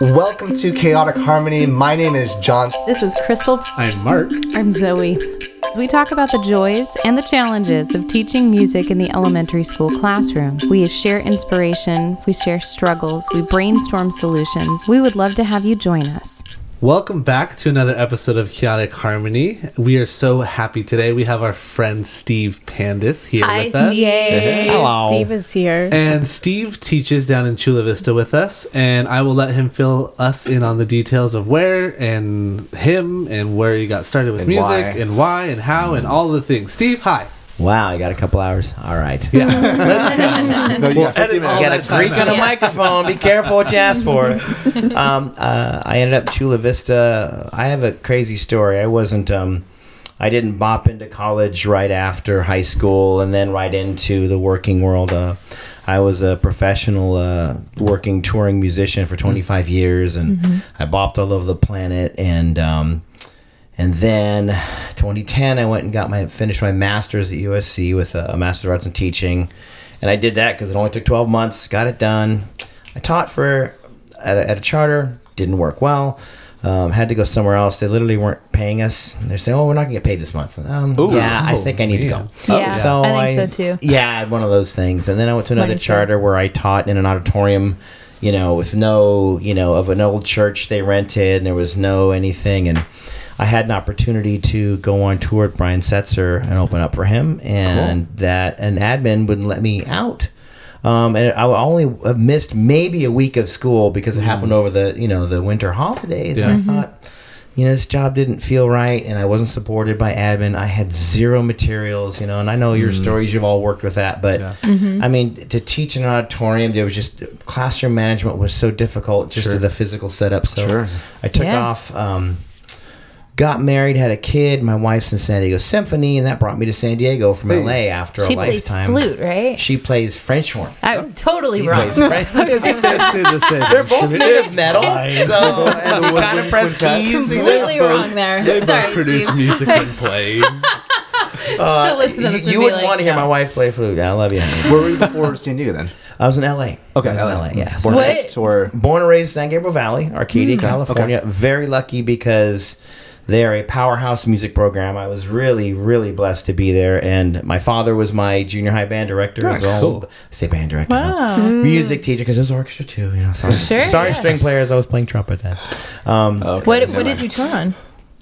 Welcome to Chaotic Harmony. My name is John. This is Crystal. I'm Mark. I'm Zoe. We talk about the joys and the challenges of teaching music in the elementary school classroom. We share inspiration, we share struggles, we brainstorm solutions. We would love to have you join us. Welcome back to another episode of Chaotic Harmony. We are so happy today. We have our friend Steve Pandis here with us. Yay! Steve is here. And Steve teaches down in Chula Vista with us, and I will let him fill us in on the details of where and him and where he got started with And music why. and why and how and all the things. Steve, hi. Wow, you got a couple hours. All right. Yeah. No, you got 50 edit all. You got a time creak on a microphone. Be careful what you ask for. Um, uh, I ended up Chula Vista. I have a crazy story. I wasn't. Um, I didn't bop into college right after high school and then right into the working world. Uh, I was a professional uh, working touring musician for 25 years, and I bopped all over the planet. And um, and then 2010, I went and got my finished my master's at USC with a, a master's of arts in teaching, and I did that because it only took 12 months. Got it done. I taught for at a, at a charter, didn't work well. Um, had to go somewhere else. They literally weren't paying us. They're saying, "Oh, we're not gonna get paid this month." Um, Ooh. yeah, I think I need to go. Yeah, so I think so too. Yeah, I had one of those things, and then I went to another Mine charter where I taught in an auditorium, you know, with no, you know, of an old church they rented, and there was no anything, and I had an opportunity to go on tour with Brian Setzer and open up for him, and that an admin wouldn't let me out. Um, and I only missed maybe a week of school because it happened over the you know the winter holidays, Yeah. and I thought you know, this job didn't feel right and I wasn't supported by admin. I had zero materials, you know, and I know your stories, you've all worked with that, but Yeah. I mean, to teach in an auditorium, there was just classroom management was so difficult just Sure. to the physical setup. So Sure. I took Yeah. off, um, got married, had a kid. My wife's in San Diego Symphony, and that brought me to San Diego from Hey. LA after She a plays lifetime. flute, right? She plays French horn. I was totally He wrong. French. They're both native metal, so and they kind of press keys. Completely wrong there. They both Sorry, produce Steve. music and play. Uh, listen to you, this and you wouldn't like, want to hear no. my wife play flute. I love you. honey. Where were you before San Diego then? I was in LA. Okay, I was in LA. Yeah. Born What? and raised or born and raised in San Gabriel Valley, Arcadia, California. Very lucky because they're a powerhouse music program. I was really, really blessed to be there. And my father was my junior high band director Nice. as well. Cool. I say band director. no. Wow. Music teacher because there's orchestra too. You know, sorry, Sure, sorry, yeah. string players. I was playing trumpet then. Um, Okay, What What did you turn on?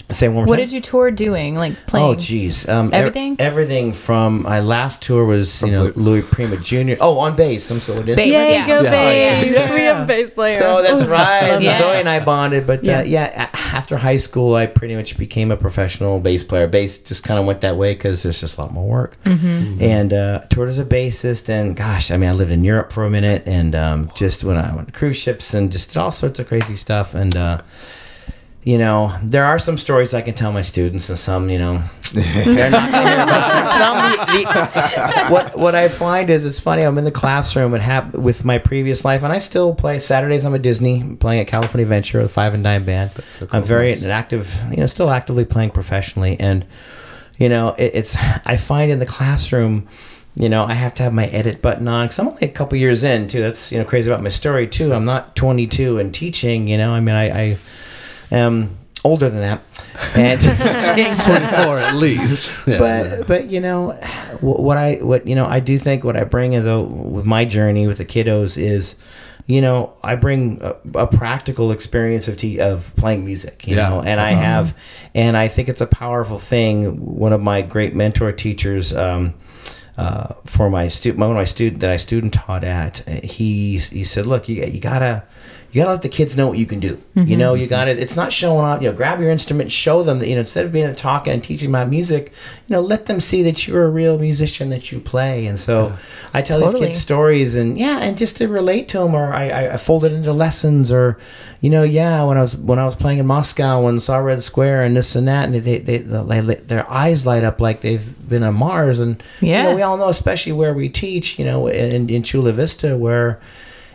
Say one more What time. did you tour doing? Like playing? Oh, geez. Um, ev- Everything? everything from my last tour was you know flute. Louis Prima Jr. Oh, on bass. Some sort of Bass. Yay, Yeah. go Yeah. bass! Yeah. We have a bass player. So that's right. So Yeah. Zoe and I bonded, but Yeah. uh, yeah, a- after high school, I pretty much became a professional bass player. Bass just kind of went that way because there's just a lot more work. Mm-hmm. And uh, toured as a bassist, and gosh, I mean, I lived in Europe for a minute, and um, just when I went to cruise ships and just did all sorts of crazy stuff, and. Uh, you know, there are some stories I can tell my students, and some, you know, they're not going to hear about. Some, the, what what I find is it's funny. I'm in the classroom and have with my previous life, and I still play Saturdays. I'm at Disney playing at California Adventure, the five and dime band. so I'm very Nice. active, you know, still actively playing professionally, and you know, it, it's I find in the classroom. You know, I have to have my edit button on because I'm only a couple years in too. That's you know crazy about my story too. I'm not 22 and teaching. You know, I mean, I, I am older than that, and 24 at least. Yeah. but but you know what I what you know I do think what I bring though with my journey with the kiddos is you know I bring a, a practical experience of te- of playing music you Yeah, know and I that's have and I think it's a powerful thing one of my great mentor teachers um, uh, for my student one of my student that I student taught at he he said look you, you gotta you gotta let the kids know what you can do. You mm-hmm. know, you mm-hmm. gotta. It's not showing off. You know, grab your instrument, show them that you know instead of being a talking and teaching about music, you know, let them see that you're a real musician that you play. And so, I tell Totally. these kids stories, and yeah, and just to relate to them, or I, I, fold it into lessons, or you know, yeah, when I was when I was playing in Moscow and saw Red Square and this and that, and they they, they, they their eyes light up like they've been on Mars, and you Yeah. know, we all know, especially where we teach, you know, in, in Chula Vista, where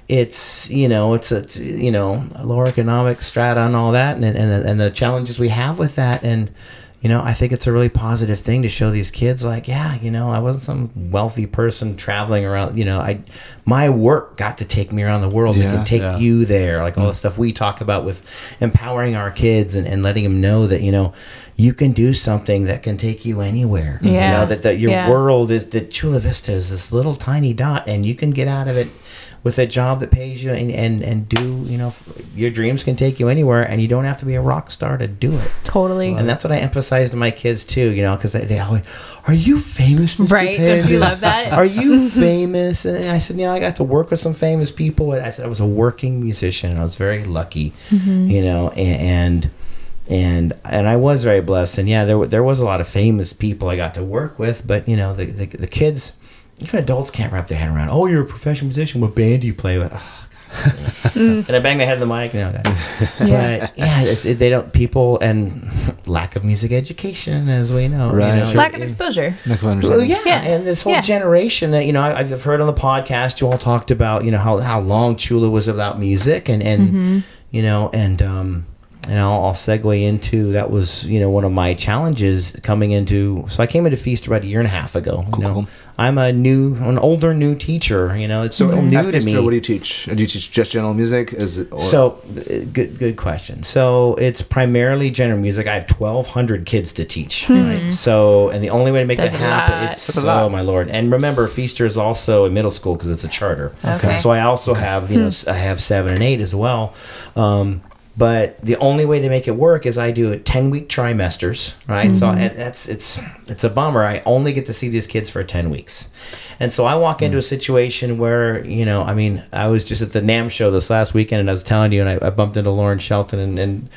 it's you know it's a you know a lower economic strata and all that and and and the challenges we have with that and you know I think it's a really positive thing to show these kids like yeah you know I wasn't some wealthy person traveling around you know I my work got to take me around the world. it Yeah, could take yeah. you there, like all the mm. stuff we talk about with empowering our kids and, and letting them know that you know you can do something that can take you anywhere. You Yeah. know that, that your Yeah. world is that Chula Vista is this little tiny dot, and you can get out of it with a job that pays you and, and, and do you know f- your dreams can take you anywhere and you don't have to be a rock star to do it Totally. and that's what i emphasize to my kids too you know because they, they always are you famous Mr. Right? Don't you love that? are you famous and i said you know i got to work with some famous people and i said i was a working musician and i was very lucky Mm-hmm. you know and and and i was very blessed and yeah there, there was a lot of famous people i got to work with but you know the, the, the kids even adults can't wrap their head around oh you're a professional musician what band do you play with oh, God. and I bang my head on the mic. No, God. but yeah, it's, it, they don't people and lack of music education, as we know. Right, You know, sure. Lack of exposure. Like, well, I understand. yeah, Yeah. and this whole Yeah. generation that you know I, I've heard on the podcast, you all talked about you know how how long Chula was about music, and and Mm-hmm. you know and um and I'll, I'll segue into that was you know one of my challenges coming into so I came into Feast about a year and a half ago. you know. cool. I'm a new an older new teacher. You know, it's still new to me. What do you teach? Do you teach just general music? Is it? Or, So, uh, good good question. So it's primarily general music. I have twelve hundred kids to teach. Right. So, and the only way to make That's that happen, lot. it's That's oh my lord. And remember, Feaster is also a middle school because it's a charter. Okay. So I also have you know I have seven and eight as well. Um, but the only way to make it work is I do a ten week trimesters, right? So mm-hmm. and that's it's it's a bummer. I only get to see these kids for ten weeks, and so I walk into a mm. situation where you know, I mean, I was just at the NAMM show this last weekend, and I was telling you, and I, I bumped into Lauren Shelton, and, and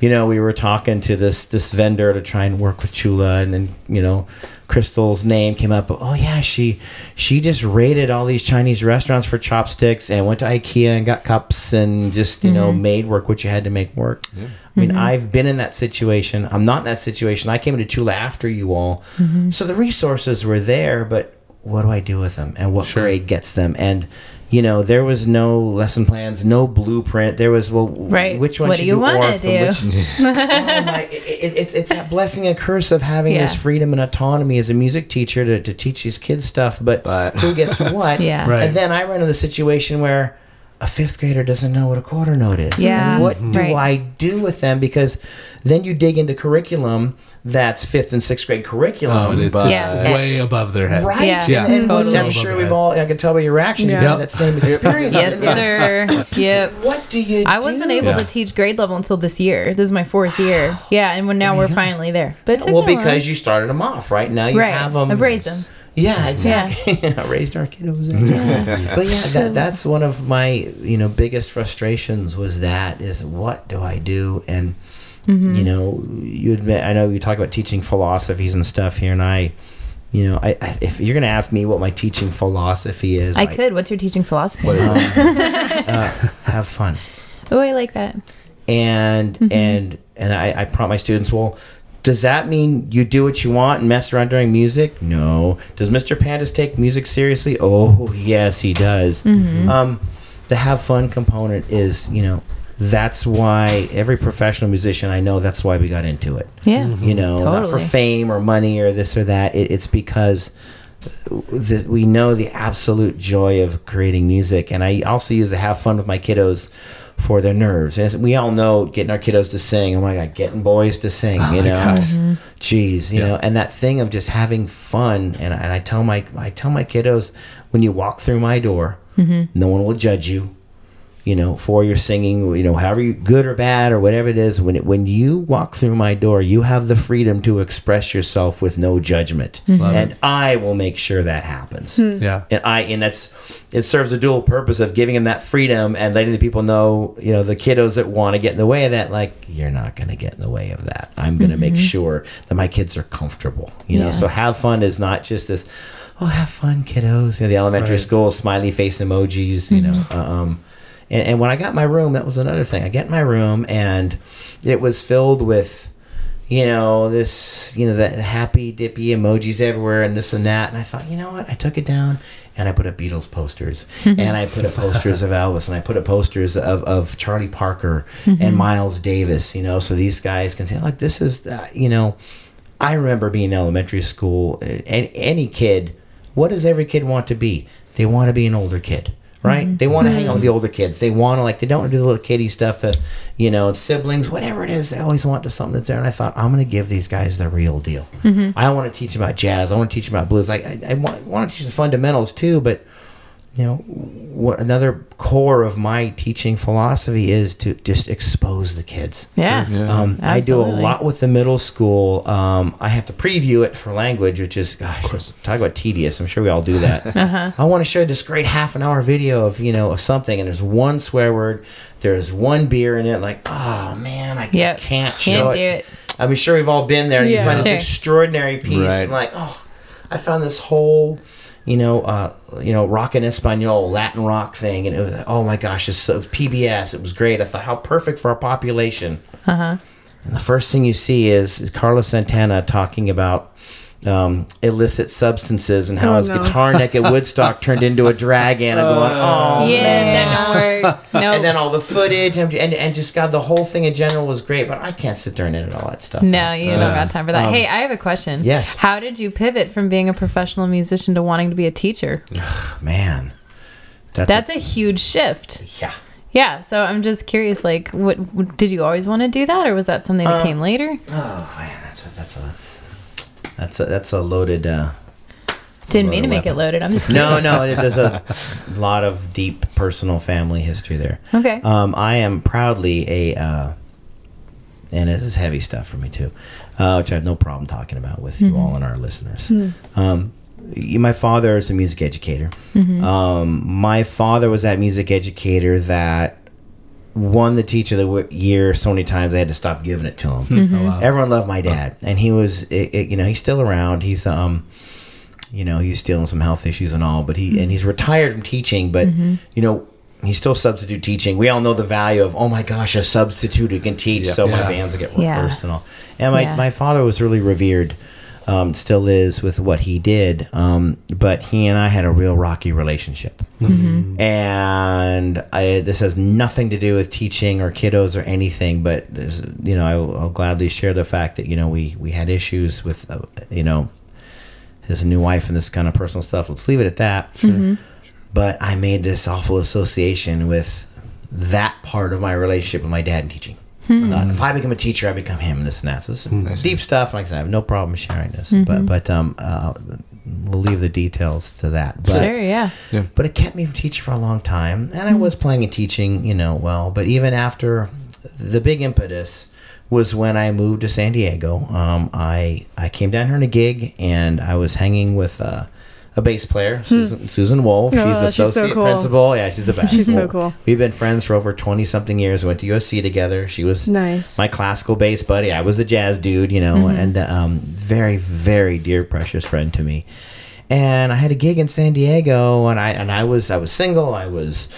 you know, we were talking to this this vendor to try and work with Chula, and then you know, Crystal's name came up. Oh yeah, she she just raided all these Chinese restaurants for chopsticks and went to IKEA and got cups and just you know mm-hmm. made work what you had to make work. I mean, mm-hmm. I've been in that situation. I'm not in that situation. I came into Chula after you all, mm-hmm. so the resources were there, but what do I do with them, and what grade gets them, and you know, there was no lesson plans, no blueprint. There was well, Right. which one What should do you wanna do? which- oh my, it, it- it's it's that blessing and curse of having this freedom and autonomy as a music teacher to, to teach these kids stuff, but, But- who gets what? Yeah. Right. And then I run into the situation where a fifth grader doesn't know what a quarter note is. Yeah. And what do Right. I do with them? Because then you dig into curriculum that's fifth and sixth grade curriculum. Oh, it's but- just way above their head. Right. Yeah. Yeah. And, and Totally. I'm sure we've all, I can tell by your reaction, yeah. you yep. had that same experience. Yes, sir. Yep. What do you I wasn't do? able Yeah. to teach grade level until this year. This is my fourth year. Yeah, and when now we're finally there. But it Well, me a because you started them off, right? Now you Right. have them. I've raised them. Yeah, exactly. I raised our kiddos. But yeah, that, that's one of my you know biggest frustrations was that is what do I do and Mm-hmm. you know you admit I know you talk about teaching philosophies and stuff here and I you know I, I if you're gonna ask me what my teaching philosophy is I could. What's your teaching philosophy? What is um, uh, have fun Oh, I like that. and Mm-hmm. and and I, I prompt my students well does that mean you do what you want and mess around during music no does mr Pandis take music seriously oh yes he does Mm-hmm. um, the have fun component is you know that's why every professional musician i know that's why we got into it. Yeah. Mm-hmm. you know not for fame or money or this or that. It, it's because the, we know the absolute joy of creating music. And i also use to have fun with my kiddos for their nerves. And we all know getting our kiddos to sing. Oh my god getting boys to sing oh you know? Mm-hmm. jeez you Yeah. know? And that thing of just having fun. And, and i tell my i tell my kiddos when you walk through my door mm-hmm. no one will judge you you know, for your singing, you know, however you good or bad or whatever it is, when it, when you walk through my door, you have the freedom to express yourself with no judgment, mm-hmm. Love and I will make sure that happens. Hmm. Yeah. And I and that's it serves a dual purpose of giving them that freedom and letting the people know, you know, the kiddos that want to get in the way of that, like you're not going to get in the way of that. I'm going to make mm-hmm. sure that my kids are comfortable. You know, Yeah. so have fun is not just this. Oh, have fun, kiddos. You know, the elementary Right. school smiley face emojis. You mm-hmm. know, uh, um, and, and when I got my room, that was another thing. I get my room, and it was filled with, you know, this, you know, the happy dippy emojis everywhere, and this and that. And I thought, you know what? I took it down, and I put up Beatles posters, and I put up posters of Elvis, and I put up posters of, of Charlie Parker and Miles Davis. You know, so these guys can say, like, this is, uh, you know. I remember being in elementary school. Any, any kid, what does every kid want to be? they want to be an older kid right? Mm-hmm. They want to hang out with the mm-hmm. older kids. They want to like they don't want to do the little kiddie stuff that you know siblings whatever it is they always want to something that's there. And i thought i'm going to give these guys the real deal. Mm-hmm. I want to teach them about jazz. I want to teach them about blues. Like i, I want, want to teach the fundamentals too but you know what another core of my teaching philosophy is to just expose the kids Yeah. Yeah. um, I do a lot with the middle school. Um, I have to preview it for language, which is gosh, talk about tedious. I'm sure we all do that. Uh-huh. I want to show this great half an hour video of you know of something, and there's one swear word, there's one beer in it. Like, oh man, I Yep. can't Can't show do it. it. I'm sure we've all been there. And Yeah. You find this extraordinary piece, Right. and like, oh, I found this whole. You know, uh, you know, rock en Espanol, Latin rock thing, and it was oh my gosh, it's so PBS. It was great. I thought how perfect for our population. Uh huh. And the first thing you see is, is Carlos Santana talking about um, illicit substances and how Oh, his no. guitar neck at Woodstock turned into a dragon. And going, oh yeah, man. that don't work. No. And then all the footage and, and, and just God, the whole thing in general was great. But I can't sit there and edit all that stuff. no, you don't got time for that. Um, hey, I have a question. yes. How did you pivot from being a professional musician to wanting to be a teacher? man, that's, That's a huge shift. yeah. Yeah. So I'm just curious. Like, what did you always want to do that, or was that something that Uh, came later? Oh man, that's a, that's a that's a that's a loaded. Uh, Didn't mean to make it loaded. I'm just no, no, there's a lot of deep personal family history there. Okay. Um, I am proudly a, uh, and this is heavy stuff for me too, uh, which I have no problem talking about with you all and our listeners. Um, y- my father is a music educator. Um, my father was that music educator that won the teacher of the year so many times I had to stop giving it to him. Oh, wow. Everyone loved my dad, and he was, it, it- you know, he's still around. He's, um, you know, he's dealing with some health issues and all, but he and he's retired from teaching, but you know, he's still substitute teaching. We all know the value of, oh my gosh, a substitute who can teach, Yeah. so my bands will get Yeah. rehearsed and all. And my, Yeah. my father was really revered, um, still is with what he did, um, but he and I had a real rocky relationship. And I, this has nothing to do with teaching or kiddos or anything but this, you know I'll, I'll gladly share the fact that you know we we had issues with uh, you know his new wife and this kind of personal stuff. Let's leave it at that. But i made this awful association with that part of my relationship with my dad and teaching I thought, if I become a teacher, I become him, and this and that. So it's some I see. deep stuff. Like I said, I have no problem sharing this, but but um, uh, we'll leave the details to that. But sure. Yeah. but it kept me from teaching for a long time and i was playing and teaching you know well but even after the big impetus was when i moved to san diego um, I, I came down here in a gig and i was hanging with uh, a bass player susan, susan wolf Oh, she's she's so associate cool. principal yeah she's the best She's so cool. we've been friends for over 20 something years we went to usc together she was Nice. my classical bass buddy. I was the jazz dude, you know, and um, very, very dear, precious friend to me. And I had a gig in San Diego, and I and I was I was single. I was,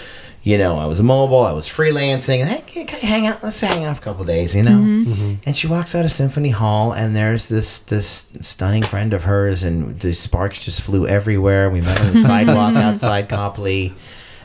you know, I was mobile. I was freelancing. Hey, can I hang out? Let's hang out for a couple days, you know. Mm-hmm. Mm-hmm. And she walks out of Symphony Hall, and there's this this stunning friend of hers, and the sparks just flew everywhere. We met on the sidewalk outside Copley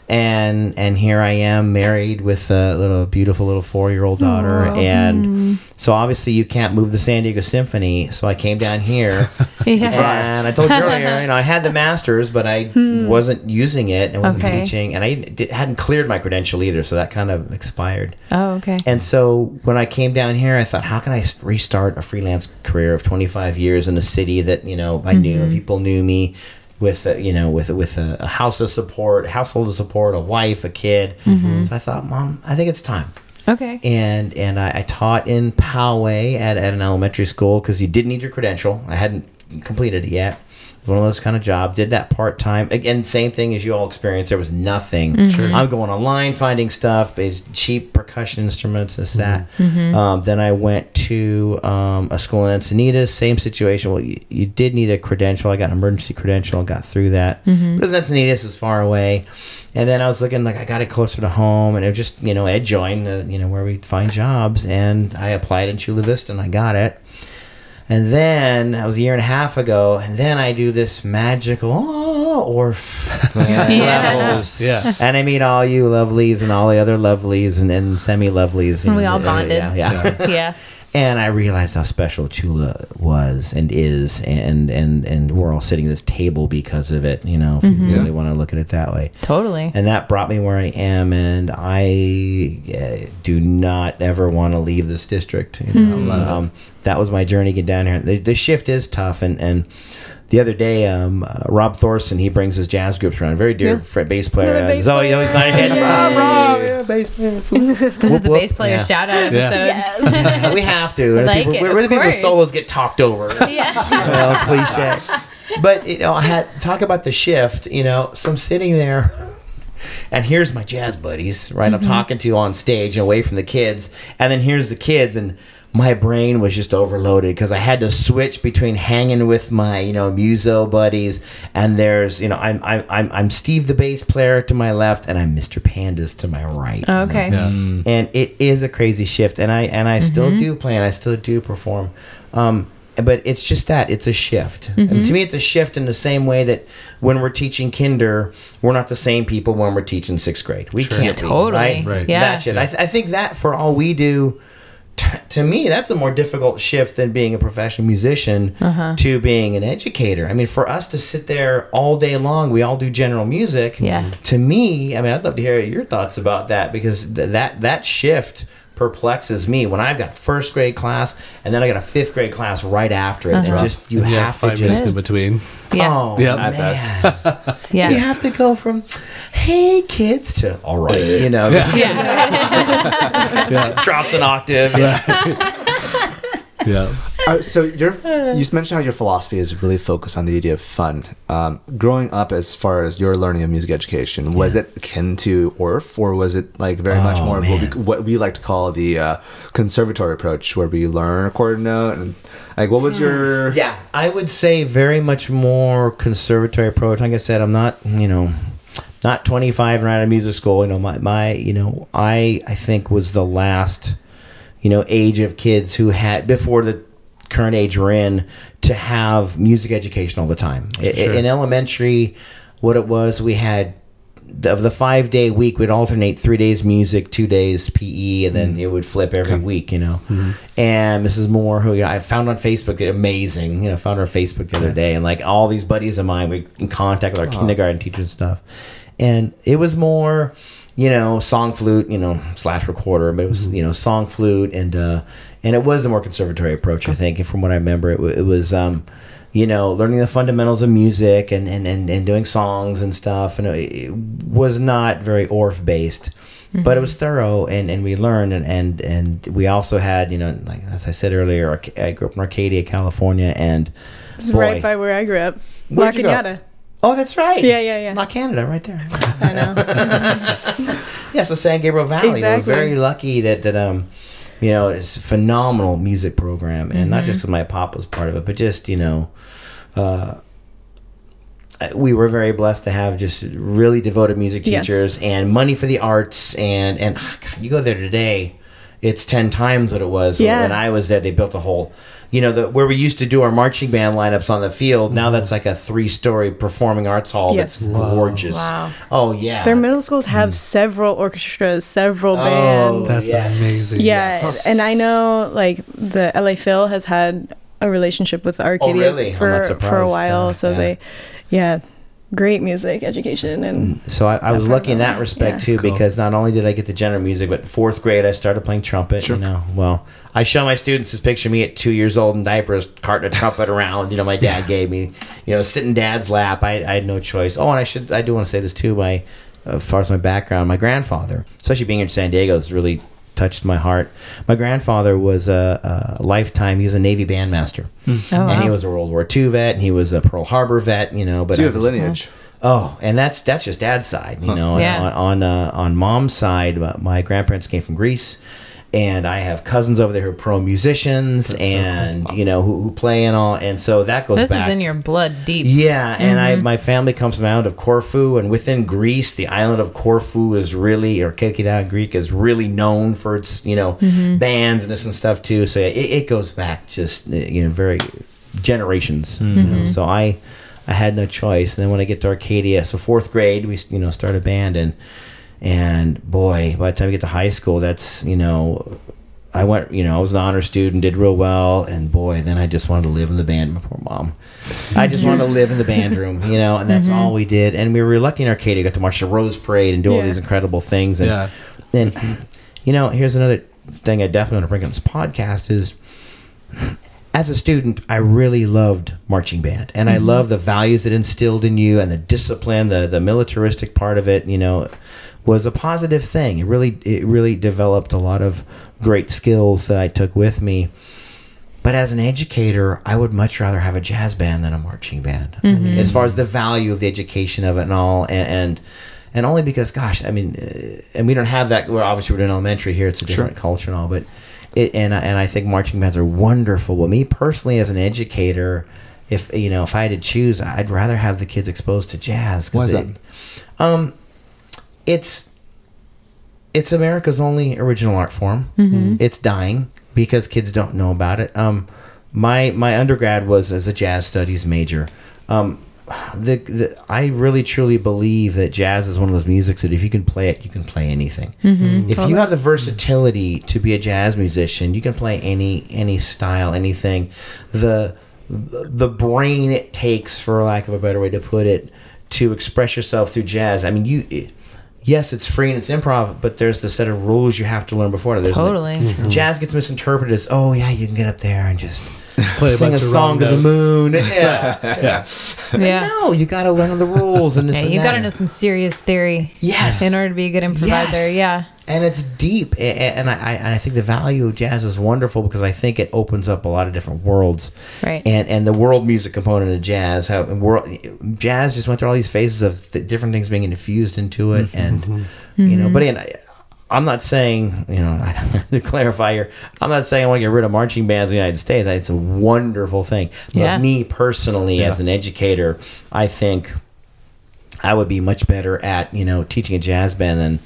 and and here I am married with a little beautiful little four year old daughter, and mm. so obviously you can't move the San Diego Symphony, so I came down here. Yeah. And I told you earlier, you know, I had the masters, but I hmm. wasn't using it and wasn't Okay. teaching, and I did, hadn't cleared my credential either, so that kind of expired. Oh, okay. And so when I came down here, I thought, how can I restart a freelance career of 25 years in a city that you know I mm-hmm. knew and people knew me with a, you know with with a, a house of support, household of support, a wife, a kid. Mm-hmm. So I thought, Mom, I think it's time. Okay. And and I, I taught in Poway at, at an elementary school because you didn't need your credential. I hadn't completed it yet. It was one of those kind of jobs. Did that part time. Again, same thing as you all experienced. There was nothing. I'm going online finding stuff. is cheap percussion instruments. This that. Um, then I went to um, a school in Encinitas. Same situation. Well, you, you did need a credential. I got an emergency credential. Got through that. But it was Encinitas. It was far away. And then I was looking like I got it closer to home, and it was just you know EdJoin uh, you know where we find jobs, and I applied in Chula Vista, and I got it. And then that was a year and a half ago, and then I do this magical oh, Orff levels, Yeah. and I meet all you lovelies and all the other lovelies and, and semi lovelies, And we all uh, bonded. Yeah, yeah. Yeah. And I realized how special Chula was and is, and and and we're all sitting at this table because of it. You know, if you really want to look at it that way. Totally. And that brought me where I am, and I uh, do not ever want to leave this district. You know? um, that was my journey getting down here. The, the shift is tough, and and the other day, um, uh, Rob Thorson he brings his jazz groups around. Very dear Yeah. fr- bass player. Another Uh, bass Zoe always player. nodding head. Rob, Rob, yeah, bass player. This is the bass player Yeah. shout out episode. we have to. We're the Like people, it, we're, of we're the people solos get talked over. Yeah. well, cliche. But you know, I had talk about the shift. You know, so I'm sitting there, and here's my jazz buddies, right? I'm talking to on stage, away from the kids, and then here's the kids, and my brain was just overloaded because I had to switch between hanging with my you know muso buddies, and there's you know I'm I'm I'm, I'm Steve the bass player to my left, and I'm Mr. Pandis to my right. Oh, okay. Yeah. Mm. And it is a crazy shift, and I and I still mm-hmm. do play and I still do perform. Um, but it's just that it's a shift. And mm-hmm. to me, it's a shift in the same way that when we're teaching kinder, we're not the same people when we're teaching sixth grade. We can't be, Totally. right? Right. Yeah. That shit. I, th- I think that for all we do, t- to me, that's a more difficult shift than being a professional musician Uh-huh. to being an educator. I mean, for us to sit there all day long, we all do general music. Yeah. To me, I mean, I'd love to hear your thoughts about that because th- that that shift perplexes me when I've got first grade class and then I got a fifth grade class right after it. And Uh-huh. just you Yeah, have to five minutes just in between. Yeah. Oh, Yep. man. At yeah. You have to go from hey kids to all right, you know. Yeah. Yeah. drops an octave. Yeah. Uh, so your you mentioned how your philosophy is really focused on the idea of fun. Um, growing up, as far as your learning of music education, was it akin to Orff, or was it like very much Oh, more of what we, what we like to call the uh, conservatory approach, where we learn a quarter note and like what was your Yeah, I would say very much more conservatory approach. Like I said, I'm not, you know, not 25 and right out of music school. You know, my, my, you know, I, I think was the last, you know, age of kids who had before the current age we're in to have music education all the time. In elementary, what it was, we had of the five day week, we'd alternate three days music, two days PE, and then it would flip every week, you know. And Mrs. Moore, who I found on Facebook, amazing, you know, found her on Facebook the other day, and like all these buddies of mine, we in contact with our kindergarten teachers and stuff. And it was more, you know, song flute, you know, slash recorder, but it was, you know, song flute, and uh, and it was the more conservatory approach, I think. From what I remember, it, it was. Um, you know, learning the fundamentals of music and, and, and, and doing songs and stuff. And it, it was not very Orff based, but it was thorough and, and we learned. And, and, and we also had, you know, like as I said earlier, I grew up in Arcadia, California. And This is right by where I grew up. La Where'd you go? Cañada. oh, that's right. Yeah, yeah, yeah. La Canada, right there. I know. yeah, so San Gabriel Valley. Exactly. We're very lucky that, that, um, you know, it's a phenomenal music program. And not just because my pop was part of it, but just, you know, uh, we were very blessed to have just really devoted music Yes. teachers and money for the arts and and ah, God, you go there today it's 10 times what it was Yeah. when I was there they built a whole you know the where we used to do our marching band lineups on the field now that's like a three story performing arts hall Yes. that's gorgeous Wow. oh yeah Their middle schools have several orchestras, several Oh, bands. That's Yes. amazing. yeah, yes. and I know like the LA Phil has had a relationship with Arcadias really? I'm for for a while, Uh, so yeah. they, yeah, great music education and mm. So I, I was lucky in that respect Yeah. too, cool. because not only did I get the general music, but fourth grade I started playing trumpet. You know, well, I show my students this picture of me at two years old in diapers, carting a trumpet around. You know, my dad gave me, you know, sit in dad's lap. I, I had no choice. Oh, and I should, I do want to say this too. My, uh, as far as my background, my grandfather, especially being in San Diego, is really touched my heart. My grandfather was a, a lifetime. He was a Navy bandmaster, Oh, and he was a World War II vet, and he was a Pearl Harbor vet. You know, but so you I have a lineage. Oh, and that's that's just dad's side, you know. Yeah. On on, uh, on mom's side, uh, my grandparents came from Greece, and I have cousins over there who are pro musicians, and you know who, who play and all, and so that goes This back. is in your blood deep. yeah, and I Mm-hmm. my family comes from the island of Corfu, and within Greece, the island of Corfu is really, or Kerkyra in Greek, is really known for its you know Mm-hmm. bands and this and stuff too. So it, it goes back just uh, you know very generations. Mm-hmm. know? So I I had no choice. And then when I get to Arcadia, so fourth grade, we you know start a band and and boy, by the time we get to high school, that's you know I went, you know, I was an honor student, did real well, and boy, then I just wanted to live in the band. My poor mom. I just wanted to live in the band room, you know, and that's mm-hmm. all we did. And we were lucky in Arcadia, got to march the Rose Parade and do all these incredible things. And, Yeah. and you know, here's another thing I definitely want to bring up in this podcast is as a student, I really loved marching band, and I mm-hmm. love the values it instilled in you, and the discipline, the the militaristic part of it. You know, was a positive thing. It really it really developed a lot of great skills that I took with me. But as an educator, I would much rather have a jazz band than a marching band, as far as the value of the education of it and all, and. and and only because, gosh, I mean, uh, and we don't have that. We're obviously we're doing elementary here; it's a different culture and all. But it, and I- and I think marching bands are wonderful. But me personally, as an educator, if you know, if I had to choose, I'd rather have the kids exposed to jazz. Why is it- that? Um, it's it's America's only original art form. It's dying because kids don't know about it. Um, my my undergrad was as a jazz studies major. Um, the, the I really truly believe that jazz is one of those musics that if you can play it, you can play anything. If you have the versatility to be a jazz musician, you can play any any style, anything. The the brain it takes, for lack of a better way to put it, to express yourself through jazz. I mean, you. It, yes, it's free and it's improv, but there's the set of rules you have to learn before. There's Totally. Mm-hmm. Jazz gets misinterpreted as, oh yeah, you can get up there and just Play a sing a bunch of song wrong to the moon. Yeah, Yeah. Yeah. No, you got to learn the rules and this Yeah, and you got to know some serious theory Yes. in order to be a good improviser. Yes. Yeah. And it's deep A- a- and I, I and I think the value of jazz is wonderful because I think it opens up a lot of different worlds. Right. and and the world music component of jazz how world jazz just went through all these phases of th- different things being infused into it mm-hmm. and mm-hmm. you know mm-hmm. but again I, I'm not saying you know I don't to clarify here I'm not saying I want to get rid of marching bands in the United States. It's a wonderful thing. But Yeah. me personally as an educator I think I would be much better at you know teaching a jazz band than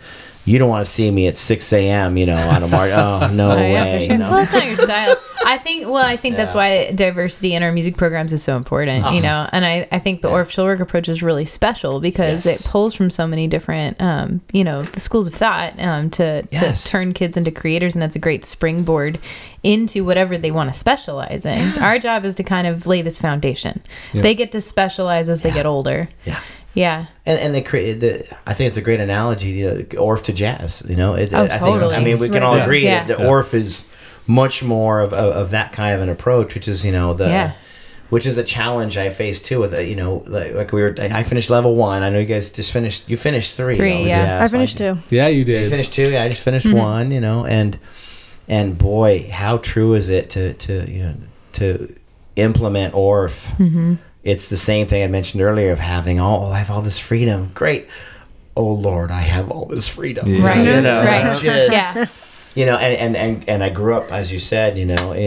you don't want to see me at 6 a.m. you know on a march. Oh no Oh, yeah, way! sure. know? Well, it's not your style. I think. Well, I think that's why diversity in our music programs is so important. You know, and I, I think the Orff Schulwerk approach is really special because Yes. it pulls from so many different, um, you know, the schools of thought um, to Yes. to turn kids into creators, and that's a great springboard into whatever they want to specialize in. Our job is to kind of lay this foundation. They get to specialize as they get older. Yeah. Yeah. And, and they create the. I think it's a great analogy, you know, Orff to jazz. You know, it, Oh, I think. I mean, we It's can all there. agree Yeah. that the Orff is much more of, of, of that kind of an approach, which is you know the. Yeah. Which is a challenge I face too. With uh, you know, like, like we were. I finished level one. I know you guys just finished. You finished three. Three, don't you? yeah. I so finished two. Yeah, you did You finished two. Yeah, I just finished one. You know, and and boy, how true is it to to you know to implement Orff? It's the same thing I mentioned earlier of having all oh, I have all this freedom. Great. Oh Lord, I have all this freedom. Yeah. Right. You know, Right. just- Yeah. you know, and, and, and, and I grew up, as you said, you know, in,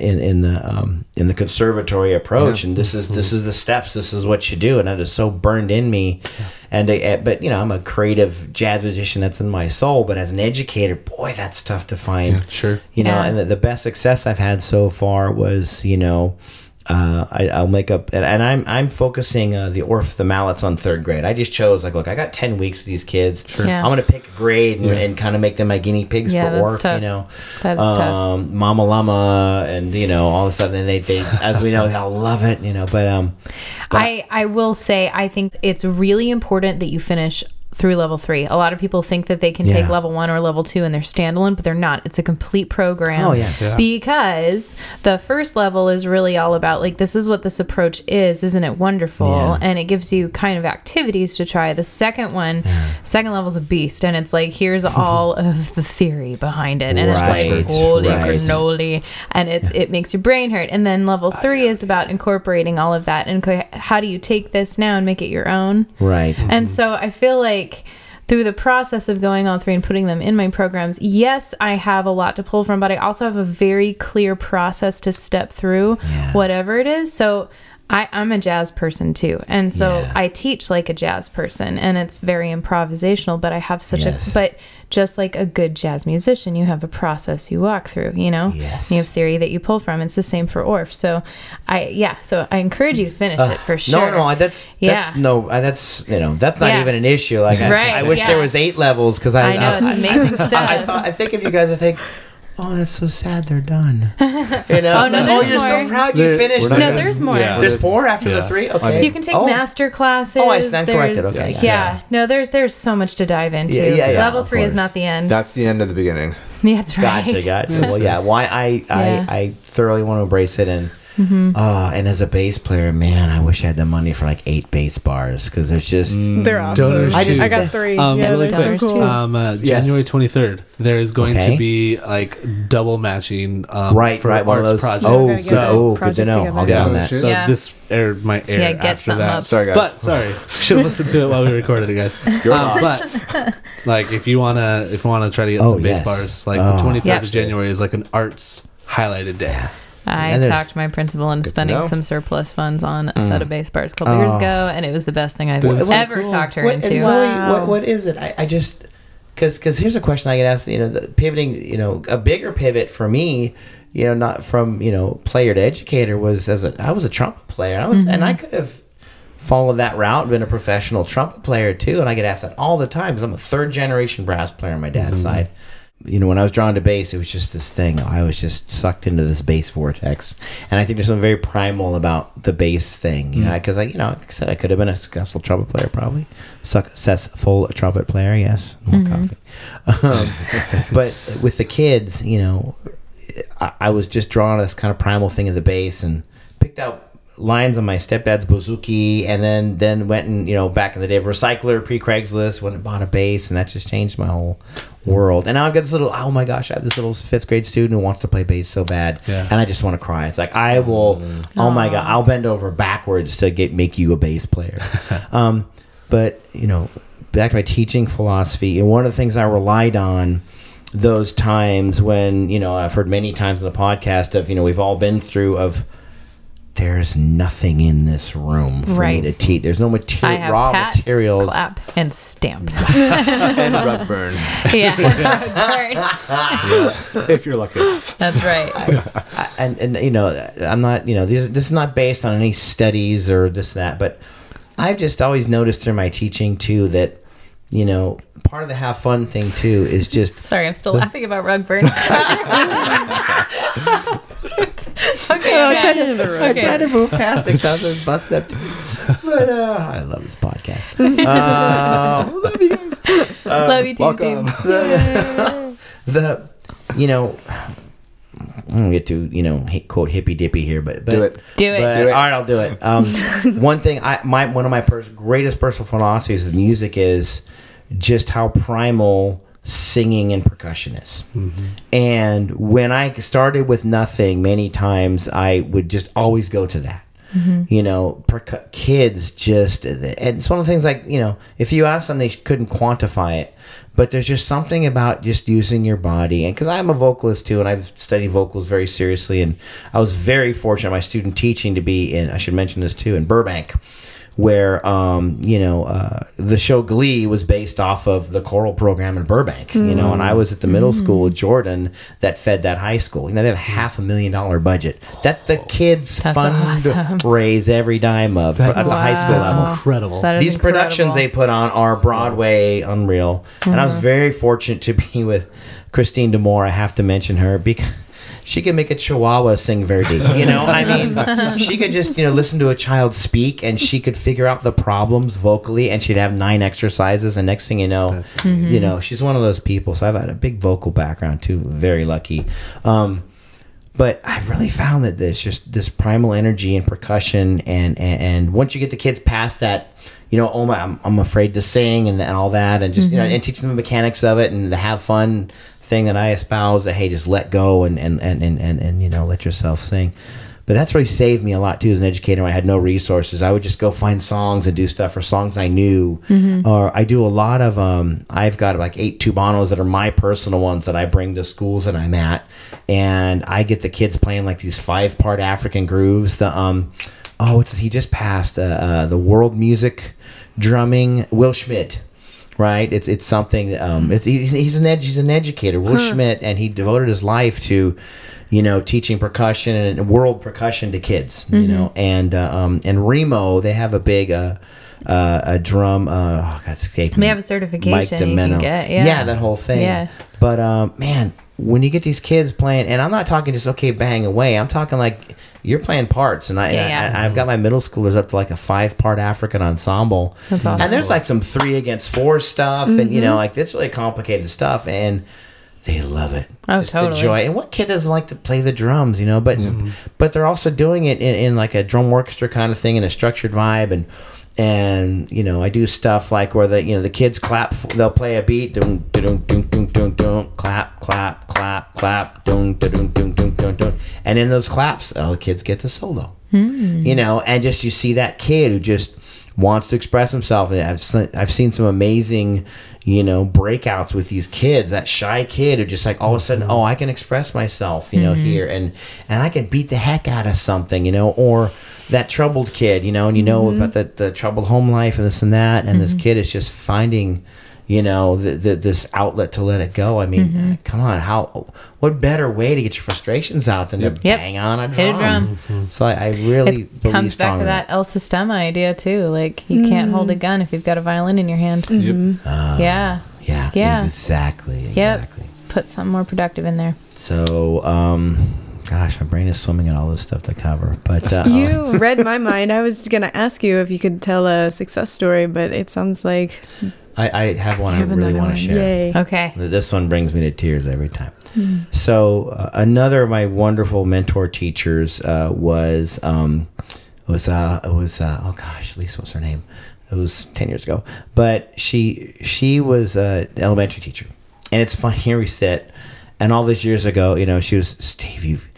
in, in the um, in the conservatory approach, and this is this is the steps, this is what you do, and that is so burned in me. And uh, but you know, I'm a creative jazz musician that's in my soul, but as an educator, boy, that's tough to find. Yeah, sure. You know, and the, the best success I've had so far was, you know, uh, I, I'll make up, and, and I'm I'm focusing uh, the Orff the mallets on third grade. I just chose like, look, I got ten weeks with these kids. Yeah. I'm gonna pick a grade and, and kind of make them my guinea pigs Yeah, for that's Orff. tough. You know, That is tough. um, Mama Llama, and you know all the stuff. And they, they, as we know, they'll love it. You know, but um, I, I will say I think it's really important that you finish through level three. A lot of people think that they can take level one or level two and they're standalone, but they're not. It's a complete program. Oh, yes. Yeah. Because the first level is really all about like this is what this approach is, isn't it wonderful? Yeah. And it gives you kind of activities to try. The second one, second level is a beast, and it's like here's all of the theory behind it, and Right, it's like holy right. cannoli, and it's it makes your brain hurt. And then level three is about incorporating all of that and co- how do you take this now and make it your own. right. And mm-hmm. so I feel like through the process of going all three and putting them in my programs, yes, I have a lot to pull from, but I also have a very clear process to step through, Yeah. whatever it is. So I, I'm a jazz person too. And so Yeah. I teach like a jazz person and it's very improvisational, but I have such Yes. a, but just like a good jazz musician, you have a process you walk through, you know? Yes. You have theory that you pull from. It's the same for Orff. So I, yeah, so I encourage you to finish it for sure. Uh, No, no, I- that's that's Yeah. no, I- that's you know, that's not Yeah. even an issue. Like, I, Right, I wish there was eight levels because I, I know, it's amazing stuff. I thought I think of you guys. I think oh, that's so sad. They're done. You know, Oh, no, oh, you're so proud you There- finished. No, gonna- there's more. Yeah. There's more after the three. Okay, Okay. You can take Oh. master classes. Oh, I stand corrected. Okay, gotcha. Yeah. No, there's there's so much to dive into. Yeah, yeah, yeah, Level of three is not the end. That's the end of the beginning. yeah, that's right. Gotcha, gotcha. well, yeah. Why I, I, Yeah. I thoroughly want to embrace it, and uh, and as a bass player, man, I wish I had the money for like eight bass bars because there's just They're awesome. Donors I, choose. got three. Um, yeah, really they're quick, so cool. um, uh, Yes. January 23rd, there is going Okay. to be like double matching um, right, for right. One of arts those. projects. Oh, Gotta so, that oh, good to know. together. I'll get Yeah. on that. So Yeah. this air might air Yeah, get after that. up. Sorry, guys. But sorry, should listen to it while we recorded it, guys. Your Um, loss. but like, if you wanna, if you wanna try to get Oh, some bass yes. bars, like Oh. the 23rd Yeah. of January is like an arts highlighted day. I And talked my principal into spending some surplus funds on a set of bass bars a couple years Oh. ago, and it was the best thing I've That's ever cool. talked her What, into. and Zoe, Wow. what, what is it? I, I just because because here's a question I get asked. You know, the pivoting. You know, a bigger pivot for me. You know, not from you know player to educator was as a I was a trumpet player. I was and I mm-hmm. could have followed that route and been a professional trumpet player too. And I get asked that all the time because I'm a third generation brass player on my dad's side. You know, when I was drawn to bass, it was just this thing. I was just sucked into this bass vortex, and I think there's something very primal about the bass thing. You know, because I, you know, like I said, I could have been a successful trumpet player, probably successful trumpet player. Yes, more coffee. Um, but with the kids, you know, I, I was just drawn to this kind of primal thing of the bass and picked out lines on my stepdad's bouzouki and then then went and you know back in the day of recycler pre Craigslist went and bought a bass and that just changed my whole world. And now I've got this little oh my gosh I have this little fifth grade student who wants to play bass so bad Yeah. and I just want to cry. It's like I will oh my god I'll bend over backwards to get make you a bass player. Um but you know back to my teaching philosophy and one of the things I relied on those times when you know I've heard many times in the podcast of you know we've all been through of there's nothing in this room for Right. me to teach. There's no I material, have raw pat, materials. clap, and stamp. and rug burn, yeah, if you're lucky enough. that's right. I- and and you know I'm not you know this this is not based on any studies or this that, but I've just always noticed through my teaching too that you know part of the have fun thing too is just Sorry, I'm still laughing about rug burn. okay, okay. try to hit the road. Okay. try to move past it because I was busting up. But uh, I love this podcast. Uh, love you guys. Love you too, Welcome. The, the you know I don't get to you know quote hippy dippy here, but, but Do it. Do it. But, Do it. All right, I'll do it. Um, one thing I my one of my pers- greatest personal philosophies of music is just how primal singing and percussion is. Mm-hmm. And when I started with nothing, many times I would just always go to that. Mm-hmm. You know, percu- kids just, and it's one of the things like, you know, if you ask them, they couldn't quantify it. But there's just something about just using your body. And because I'm a vocalist too, and I've studied vocals very seriously. And I was very fortunate, my student teaching to be in, I should mention this too, in Burbank where um, you know uh, the show Glee was based off of the choral program in Burbank. You know, and I was at the middle school at Jordan that fed that high school. You know, they have a half a million dollar budget that the kids That's fundraise every dime of at the high school That's level incredible. That is these productions they put on are Broadway unreal. And I was very fortunate to be with Christine Demore. I have to mention her because she could make a chihuahua sing Verdi. You know, I mean, she could just, you know, listen to a child speak and she could figure out the problems vocally and she'd have nine exercises. And next thing you know, you know, she's one of those people. So I've had a big vocal background too. Very lucky. Um, but I've really found that this just this primal energy and percussion, and and, and once you get the kids past that, you know, oh my, I'm, I'm afraid to sing and, and all that, and just you know, and teach them the mechanics of it and the have fun thing that I espouse. That hey, just let go and and and and and, and you know, let yourself sing. But that's really saved me a lot too as an educator. When I had no resources, I would just go find songs and do stuff for songs I knew. Or I do a lot of. Um, I've got like eight tubanos that are my personal ones that I bring to schools that I'm at, and I get the kids playing like these five part African grooves. The um, oh, he just passed uh, uh, the world music drumming Will Schmid right? It's it's something. Um, it's he's, he's an ed, he's an educator, Will Schmid, and he devoted his life to, you know, teaching percussion and world percussion to kids. You know, and uh, um, and Remo, they have a big uh, uh, a drum. Uh, oh God, it's escaping They have a certification you can get, yeah. that whole thing. Yeah. But um, man, when you get these kids playing, and I'm not talking just okay bang away. I'm talking like you're playing parts, and I, yeah, yeah. I I've got my middle schoolers up to like a five part African ensemble, That's awesome. and there's like some three against four stuff, and you know mm-hmm. like this really complicated stuff, and they love it. Oh, Just the totally. joy. And what kid doesn't like to play the drums, you know? But mm-hmm. but they're also doing it in, in like a drum orchestra kind of thing in a structured vibe and and you know I do stuff like where the you know the kids clap they'll play a beat dun dun dun dun dun dun clap clap clap clap dun dun dun dun dun dun dun and in those claps all the kids get the solo you know and just you see that kid who just wants to express himself and I've seen, I've seen some amazing you know breakouts with these kids that shy kid who just like all of a sudden oh I can express myself you know here and and I can beat the heck out of something you know or that troubled kid you know and you know mm-hmm. about the, the troubled home life and this and that and this mm-hmm. kid is just finding you know the, the, this outlet to let it go i mean mm-hmm. come on how what better way to get your frustrations out than to Yep. bang on a drum, Hit a drum. so i, I really It believe comes back to that El Sistema idea too. Like you can't hold a mm. gun if you've got a violin in your hand. Yep. Ah, yeah. yeah Yeah. exactly Yep. exactly Put something more productive in there. so um gosh my brain is swimming in all this stuff to cover but uh, You read my mind. I was gonna ask you if you could tell a success story, but it sounds like I, I have one i have really want to share Yay. Okay. This one brings me to tears every time. So uh, another of my wonderful mentor teachers uh, was um, was uh, it was uh, oh gosh, Lisa, what's her name? It was ten years ago, but she she was an elementary teacher, and it's fun. Here we sit, and all these years ago, you know, she was Steve. You've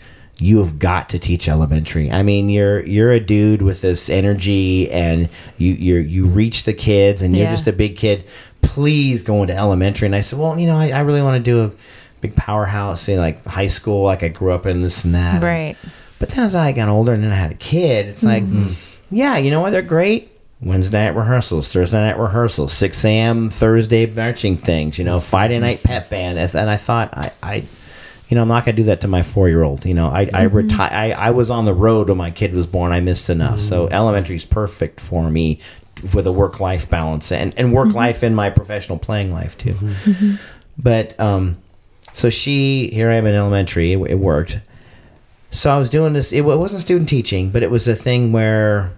you have got to teach elementary. I mean, you're you're a dude with this energy, and you you you reach the kids, and you're Yeah. just a big kid. Please go into elementary. And I said, well, you know, I, I really want to do a big powerhouse, say like high school, like I grew up in this and that. Right. But then as I got older and then I had a kid, it's like, mm-hmm. yeah, you know what? They're great. Wednesday night rehearsals, Thursday night rehearsals, 6 a.m. Thursday marching things, you know, Friday night pep band. And I thought, I, I you know, I'm not going to do that to my four year old. You know, I, I, mm-hmm. reti- I, I was on the road when my kid was born. I missed enough. So mm-hmm. elementary is perfect for me for the work life balance and, and work mm-hmm. life in my professional playing life too. But, um, so she, here I am in elementary, it, it worked. So I was doing this. It, it wasn't student teaching, but it was a thing where,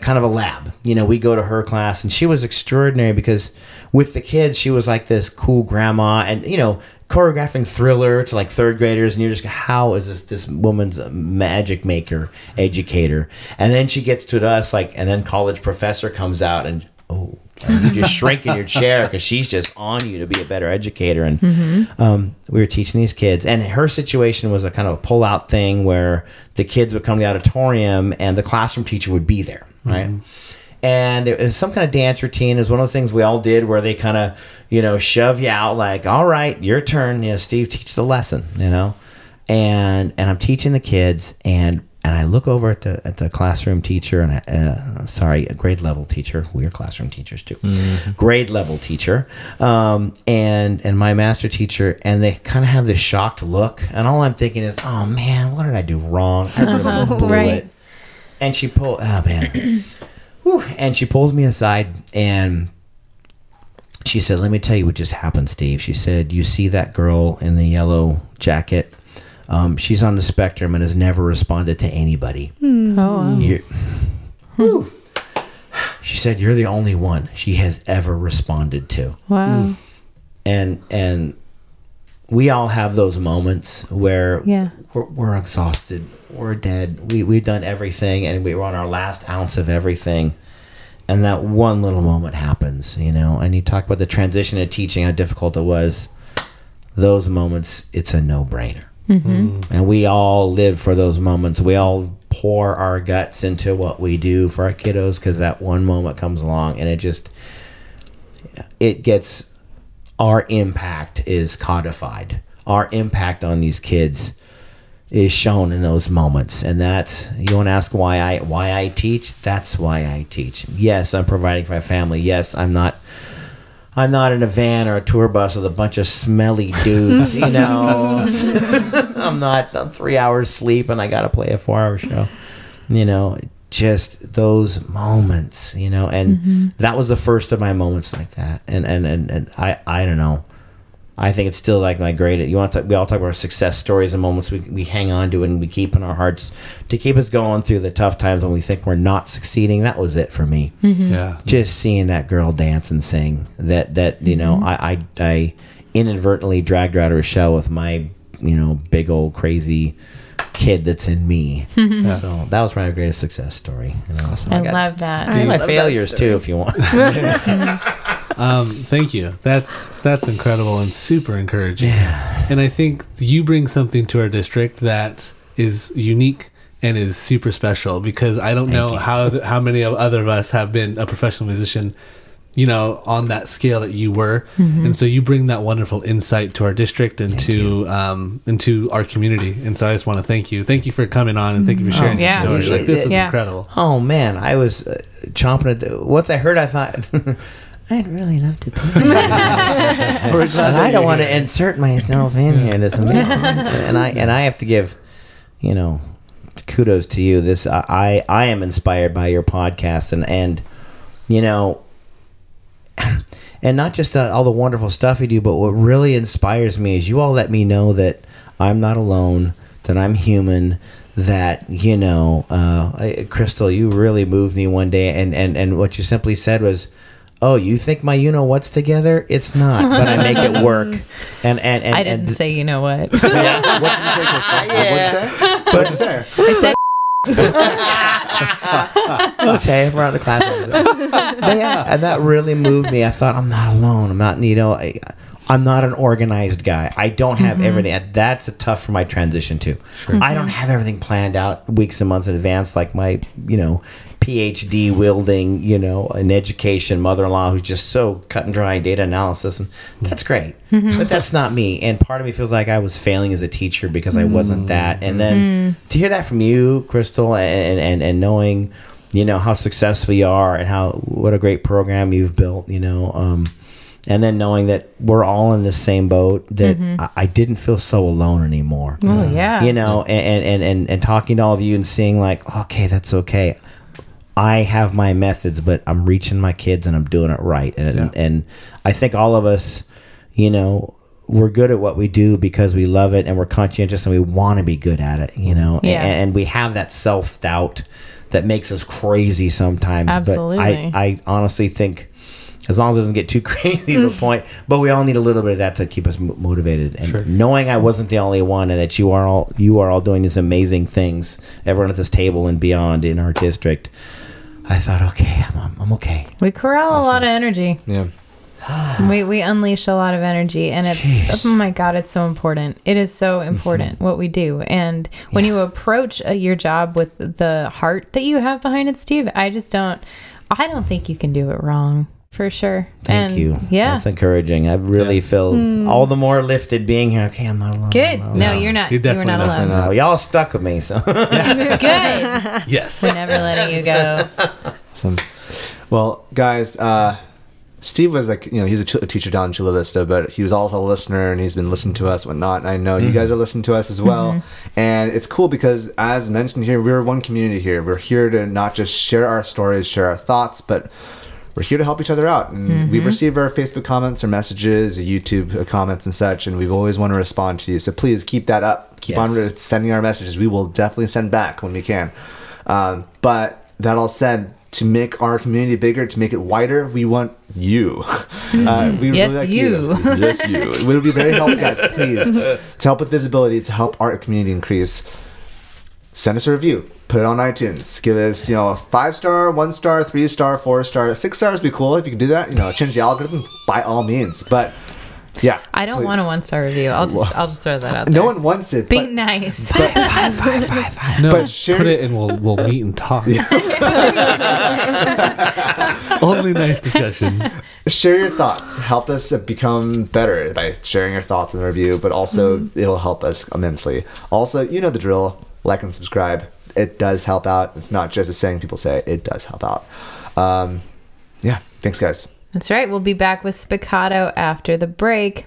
kind of a lab. You know, we go to her class, and she was extraordinary because with the kids, she was like this cool grandma, and you know, choreographing thriller to like third graders, and you're just, how is this this woman's magic maker, educator? And then she gets to us, like, and then college professor comes out, and oh. and you just shrink in your chair because she's just on you to be a better educator. And um, we were teaching these kids, and her situation was a kind of a pull out thing where the kids would come to the auditorium and the classroom teacher would be there, right? And there was some kind of dance routine. It was one of those things we all did where they kind of, you know, shove you out like, all right, your turn. You know, Steve, teach the lesson, you know? And and I'm teaching the kids and and I look over at the at the classroom teacher and I, uh, sorry, a grade level teacher. We are classroom teachers too. Grade level teacher, um, and and my master teacher, and they kind of have this shocked look, and all I'm thinking is, oh man, what did I do wrong? I really blew Right. it. And she pulled, oh man, Whew. and she pulls me aside and she said, "Let me tell you what just happened, Steve." She said, "You see that girl in the yellow jacket? Um, she's on the spectrum and has never responded to anybody. Oh. You- Whew. She said, "You're the only one she has ever responded to." Wow. and and we all have those moments where Yeah. we're, we're exhausted we're dead we, we've done everything and we were on our last ounce of everything and that one little moment happens you know and you talk about the transition of teaching how difficult it was those moments it's a no-brainer and we all live for those moments we all pour our guts into what we do for our kiddos because that one moment comes along and it just it gets our impact is codified. Our impact on these kids is shown in those moments, and that's you want to ask why I why I teach. That's why I teach. Yes, I'm providing for my family. Yes, I'm not. I'm not in a van or a tour bus with a bunch of smelly dudes. You know, I'm not I'm three hours sleep and I got to play a four hour show. You know, just those moments. You know, and mm-hmm. that was the first of my moments like that. And and and, and I I don't know. I think it's still like my greatest. You want to? Talk, we all talk about success stories and moments we, we hang on to and we keep in our hearts to keep us going through the tough times when we think we're not succeeding. That was it for me. Mm-hmm. Yeah. Just seeing that girl dance and sing. That that you know, mm-hmm. I, I I inadvertently dragged her out of her shell with my you know big old crazy kid that's in me. Mm-hmm. So that was my greatest success story. You know? So I got- love that. I and my love failures too, if you want. Um, thank you. That's that's incredible and super encouraging. Yeah. And I think you bring something to our district that is unique and is super special because I don't know you. how how many of other of us have been a professional musician, you know, on that scale that you were. And so you bring that wonderful insight to our district and to um into our community. And so I just want to thank you. Thank you for coming on and thank you for sharing Oh, yeah. your story. Like this was Yeah. incredible. Oh man, I was uh, chomping at the. Once I heard, I thought. I'd really love to play. but I don't want to insert myself in here into some and I and I have to give, you know, kudos to you. This I I, I am inspired by your podcast and and you know, and not just uh, all the wonderful stuff you do, but what really inspires me is you all let me know that I'm not alone, that I'm human, that you know, uh, Crystal, you really moved me one day, and and and what you simply said was. Oh, you think my you know what's together? It's not, but I make it work. And and and I didn't and, say you know what. What did you say, Crystal? What'd you say? What'd you say? I said okay, we're out of the class. but yeah, and that really moved me. I thought I'm not alone. I'm not, you know, I, I'm not an organized guy. I don't have mm-hmm. everything. That's a tough for my transition too. Sure. I don't mm-hmm. have everything planned out weeks and months in advance, like my, you know, PhD wielding, you know, an education mother-in-law who's just so cut and dry data analysis, and that's great. Mm-hmm. But that's not me. And part of me feels like I was failing as a teacher because I wasn't mm. that. And then mm. to hear that from you, Crystal, and and and knowing, you know, how successful you are and how what a great program you've built, you know. Um, and then knowing that we're all in the same boat, that mm-hmm. I, I didn't feel so alone anymore Oh yeah. you know and, and and and talking to all of you and seeing like okay that's okay i have my methods but i'm reaching my kids and i'm doing it right and Yeah. and i think all of us you know we're good at what we do because we love it and we're conscientious and we want to be good at it you know Yeah. and, we have that self-doubt that makes us crazy sometimes Absolutely. but i i honestly think as long as it doesn't get too crazy to a point. But we all need a little bit of that to keep us mo- motivated. And knowing I wasn't the only one, and that you are all you are all doing these amazing things, everyone at this table and beyond in our district, I thought, okay, I'm, I'm okay. We corral a lot of energy. Yeah. We we unleash a lot of energy, and it's oh my god, it's so important. It is so important what we do, and when you approach uh, your job with the heart that you have behind it, Steve, I just don't. I don't think you can do it wrong for sure. Thank And, you. Yeah. that's encouraging. I really feel hmm. all the more lifted being here. Okay, I'm not alone. Good. I'm not No, you're not. You're You were not definitely alone. No, y'all stuck with me. So Good. Yes. We're never letting you go. Awesome. Well, guys, uh, Steve was like, you know, he's a, ch- a teacher down in Chula Vista, but he was also a listener and he's been listening to us, whatnot. And I know you mm-hmm. guys are listening to us as well. Mm-hmm. And it's cool because, as mentioned here, we're one community here. We're here to not just share our stories, share our thoughts, but we're here to help each other out. And we've received our Facebook comments or messages, YouTube uh, comments and such, and we've always want to respond to you. So please keep that up. Keep on Yes. re- sending our messages. We will definitely send back when we can. Um, but that all said, to make our community bigger, to make it wider, we want you. Uh, we Yes, really like Mm-hmm. you. yes, you. It would be very helpful, guys. Please, to help with visibility, to help our community increase. Send us a review. Put it on iTunes. Give us, you know, a five star, one star, three star, four star, six stars. Would be cool if you can do that. You know, change the algorithm by all means. But yeah, I don't please. want a one star review. I'll just I'll just throw that out there. No one wants it. Be but- nice. No, But share- put it and we'll we'll meet and talk. Only nice discussions. share your thoughts help us become better by sharing your thoughts in the review but also mm-hmm. it'll help us immensely also you know the drill like and subscribe it does help out it's not just a saying people say it does help out um, yeah thanks guys That's right. We'll be back with Spiccato after the break.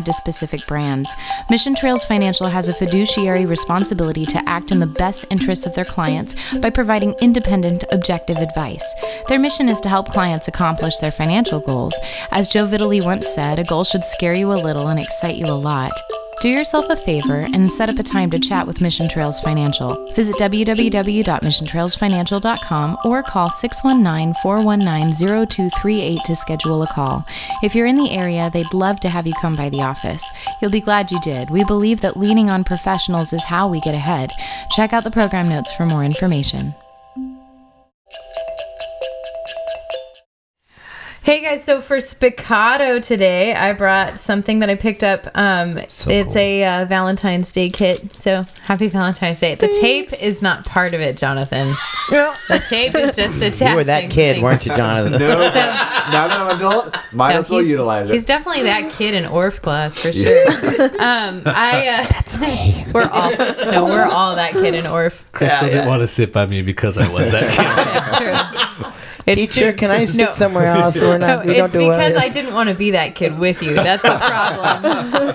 to specific brands. Mission Trails Financial has a fiduciary responsibility to act in the best interests of their clients by providing independent, objective advice. Their mission is to help clients accomplish their financial goals. As Joe Vitale once said, a goal should scare you a little and excite you a lot. Do yourself a favor and set up a time to chat with Mission Trails Financial. Visit www.missiontrailsfinancial.com or call 619 419 0238 to schedule a call. If you're in the area, they'd love to have you come by the office. You'll be glad you did. We believe that leaning on professionals is how we get ahead. Check out the program notes for more information. Hey guys, so for Spiccato today, I brought something that I picked up. Um, So it's cool. a uh, Valentine's Day kit. So happy Valentine's Day. The tape is not part of it, Jonathan. The tape is just attaching. You were that kid, things. weren't you, Jonathan? No, So- now that I'm an adult, might No, as well he's- utilize He's definitely that kid in Orff class for sure. um, I uh, that's me. We're all no, we're all that kid in Orff. Crystal didn't want to sit by me because I was that kid. It's true. It's Teacher, true. can I sit No. somewhere else? We're No, not. we don't it's do because well. I didn't want to be that kid with you. That's the problem.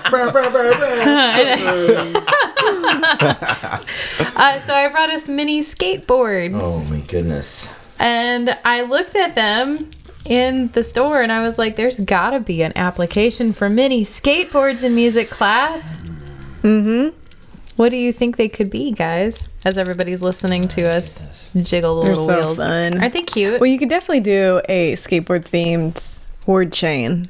uh, so I brought us mini skateboards, Oh my goodness. and I looked at them in the store, and I was like, "There's got to be an application for mini skateboards in music class." Mm-hmm. What do you think they could be, guys? As everybody's listening to us jiggle the They're little so wheels, fun. aren't they cute? Well, you could definitely do a skateboard themed word chain.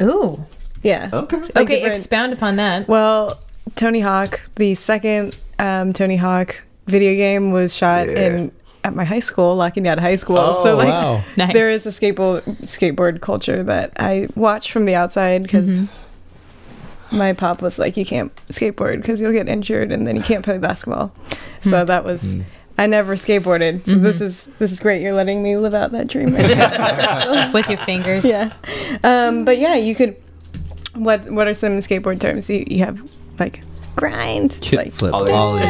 Ooh. Yeah. Okay. Like Okay, different- expound upon that. Well, Tony Hawk, the second um, Tony Hawk video game was shot Yeah. in at my high school, Locking Out High School. Oh, so like wow. Nice. there is a skateboard skateboard culture that I watch from the outside because Mm-hmm. My pop was like, "You can't skateboard because you'll get injured, and then you can't play basketball." So Hmm. that was. I never skateboarded, so Mm-hmm. this is this is great. You're letting me live out that dream. Right now. with your fingers. yeah, um, but yeah, you could. What What are some skateboard terms? You you have like grind, Kid like flip, Ollie. ollie.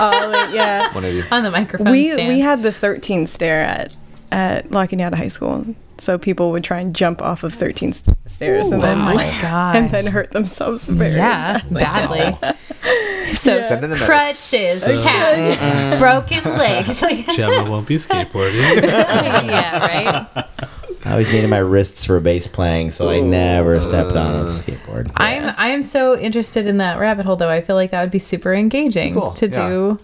all it, yeah. One of you. on the microphone we stand. we had the 13 stair at at Locking Out of High School, so people would try and jump off of 13 st- stairs and then oh my like, gosh. and then hurt themselves very yeah, badly. So Send in the medics. crutches, broken leg. Gemma won't be skateboarding. yeah, right. I always needed my wrists for bass playing, so I never stepped on a skateboard. I'm I'm so interested in that rabbit hole though. I feel like that would be super engaging Cool, to yeah. do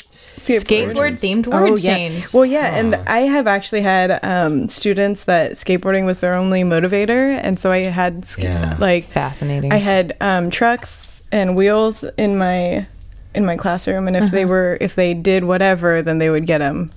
skateboard themed word Oh, yeah. change. Well, yeah, and I have actually had um, students that skateboarding was their only motivator, and so I had sk- Yeah. like Fascinating. I had um, trucks and wheels in my in my classroom, and if they were if they did whatever, then they would get them.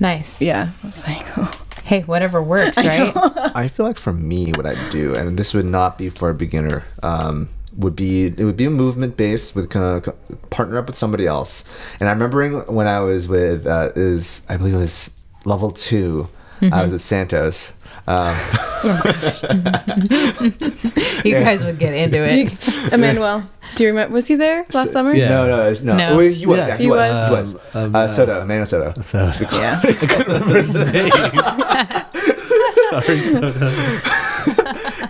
nice. Yeah, I was like, oh. Hey, whatever works, right? I feel like for me, what I do, and this would not be for a beginner, um, would be it would be a movement based with kind of partner up with somebody else. And I'm remembering when I was with uh, is I believe it was level 2 I was at Santos. Um, You guys would get into Do you, it. Emmanuel, do you remember? Was he there last So- summer? Yeah. No, no, it's, no. No. Well, he was. Yeah. Yeah, he, He was. was. He was. Um, uh, uh, Soto, Emmanuel Soto. So, Yeah. sorry, so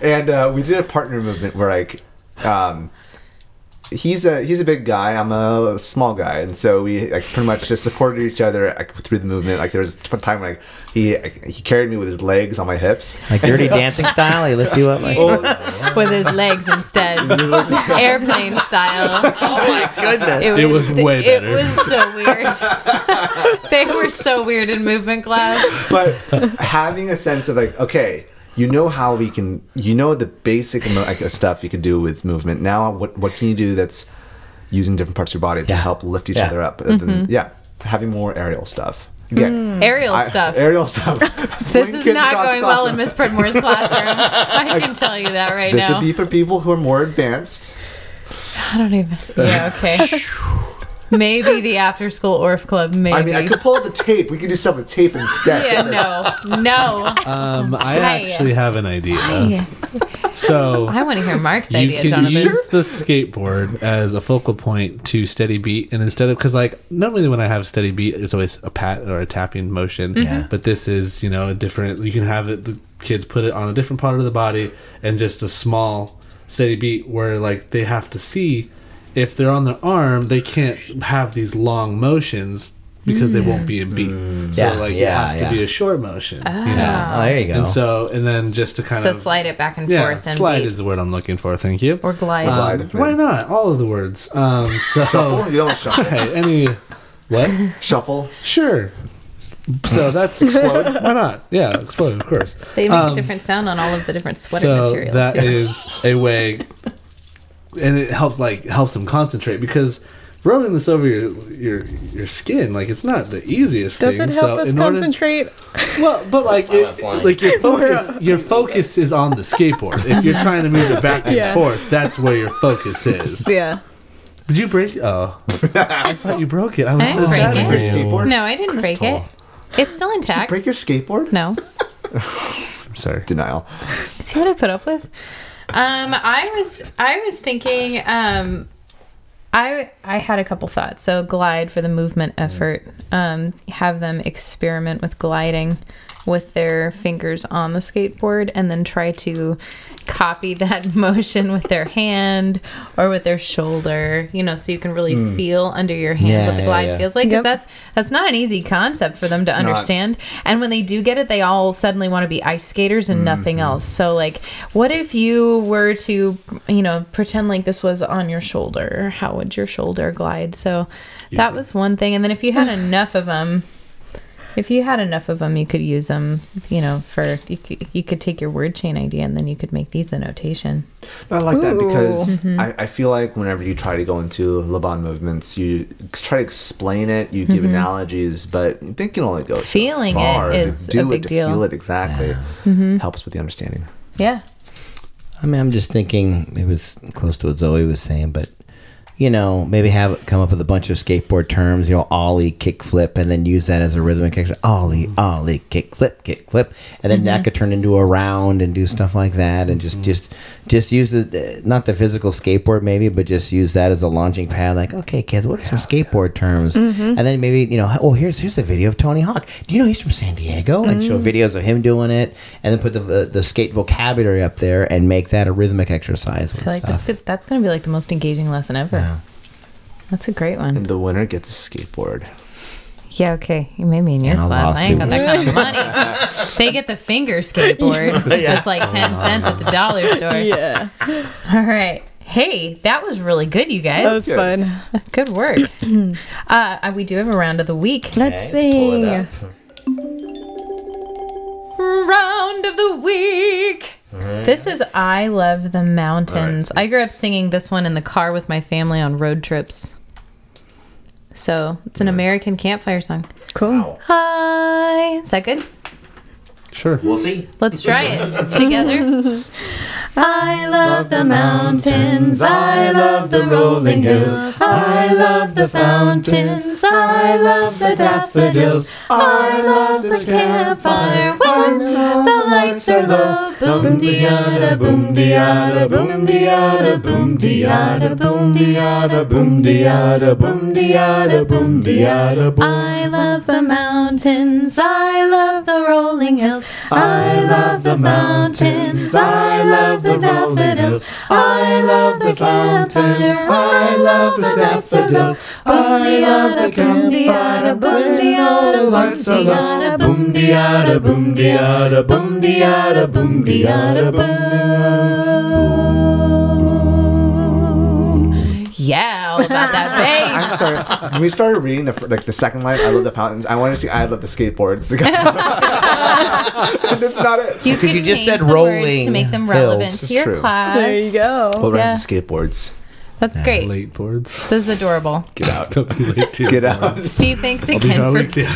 and uh, we did a partner movement where like um he's a he's a big guy i'm a small guy and so we like pretty much just supported each other like, through the movement like there was a time when like he like, he carried me with his legs on my hips Like dirty dancing style, he lift you up like. With his legs instead. Airplane style. Oh my goodness! It was way It better. was so weird. they were so weird in movement class. but having a sense of like okay you know how we can you know the basic uh, stuff you can do with movement now what what can you do that's using different parts of your body to Yeah. help lift each Yeah. other up And then, mm-hmm. yeah having more aerial stuff Again, mm. Aerial I- stuff. Aerial stuff. this Fling is not going the well in. Miss Pridmore's classroom. I can tell you that right This now. This would be for people who are more advanced. I don't even. Yeah, okay. Maybe the after school Orff Club, maybe. I mean, I could pull out the tape. We could do stuff with tape instead. yeah, no. No. Um, I Hi. actually have an idea. Hi. So I want to hear Mark's you idea, can Jonathan. use the skateboard as a focal point to steady beat, and instead of because like normally when I have steady beat, it's always a pat or a tapping motion. Yeah. But this is you know a different. You can have it. The kids put it on a different part of the body and just a small steady beat where like they have to see if they're on their arm, they can't have these long motions because they won't be in beat. So Yeah, like yeah, it has yeah. to be a short motion. You know. Oh, there you go. And so, and then just to kind So of slide it back and yeah, forth and slide beat. is the word I'm looking for. Thank you. or glide. Um, Glide, why not? All of the words. Um, so, Shuffle? You don't shuffle. okay, any what? Shuffle. Sure. So that's explode. Why not? Yeah, explode, of course. they make um, a different sound on all of the different sweater So materials. that is a way, and it helps like helps them concentrate because rolling this over your your your skin like it's not the easiest Does thing. Does it help so us in order, concentrate? Well, but like it, like your focus, your focus is on the skateboard. If you're trying to move it back and Yeah. forth, that's where your focus is. Yeah. Did you break? Oh, I thought you broke it. I was I so didn't break sad it. for you. Skateboard? no, I didn't break it. It's still intact. Break your skateboard? no. I'm sorry. Denial. See what I put up with? Um, I was I was thinking um I I had a couple thoughts. So glide for the movement effort. Um, have them experiment with gliding with their fingers on the skateboard and then try to copy that motion with their hand or with their shoulder, you know, so you can really feel under your hand Yeah, what the glide yeah. feels like. 'cause Yep. that's that's not an easy concept for them to not. understand. And when they do get it, they all suddenly want to be ice skaters and nothing Mm-hmm. else. So like what if you were to, you know, pretend like this was on your shoulder? How would your shoulder glide? So that was one thing. And then if you had enough of them, if you had enough of them, you could use them, you know, for you could, you could take your word chain idea and then you could make these the notation. I like that because Mm-hmm. I, I feel like whenever you try to go into Laban movements, you try to explain it, you give analogies, but they can only go so Mm-hmm. Feeling it far. To is do a big to deal. Feel it exactly Mm-hmm. helps with the understanding. Yeah. I mean, I'm just thinking it was close to what Zoe was saying, but you know, maybe have come up with a bunch of skateboard terms, you know, ollie, kick flip, and then use that as a rhythmic exercise. Ollie, mm-hmm. ollie, kick flip, kick flip, and then that mm-hmm. could turn into a round and do stuff like that, and just mm-hmm. just just use the not the physical skateboard maybe, but just use that as a launching pad. Like, okay, kids, what are some skateboard terms? Mm-hmm. And then maybe you know, oh, here's here's a video of Tony Hawk. Do you know he's from San Diego? And show mm-hmm. videos of him doing it, and then put the the, the skate vocabulary up there and make that a rhythmic exercise. I feel like that's stuff. good. That's going to be like the most engaging lesson ever. Yeah. That's a great one. And the winner gets a skateboard. Yeah, okay. You made me in your And a class. I ain't got lawsuit. that kind of money. they get the finger skateboard. It's like 10 cents at the dollar store. Yeah. All right. Hey, that was really good, you guys. That was good. fun. Good work. uh, uh, we do have a round of the week. Let's Okay, let's sing. Round of the week. This is I Love the Mountains. I grew up singing this one in the car with my family on road trips. So it's an American campfire song. Cool. Hi. Is that good? Sure. We'll see. Let's try it together. I love the mountains. I love the rolling hills. I love the fountains. I love the daffodils. I love the campfire when the lights are low. Boom diada, boom diada, boom diada, boom diada, boom diada, boom diada, boom diada, boom diada. I love the mountains. I love the rolling hills. I love the mountains. I love the daffodils. I love the fountains. I love the daffodils. Boom-de-yada, boom-de-yada, boom-de-yada, a love. Boom-de-yada, boom-de-yada, boom-de-yada, da, boom. About that bass. I'm sorry. when we started reading the like the second line, I love the fountains. I want to see I love the skateboards. That's not it. You could you just change said the words rolling to make them relevant This is to your true. class. There you go. What Yeah. runs the skateboards? That's great. Late boards. This is adorable. Get out. Don't be late too. Get out. Steve, thanks again for weeks, yeah.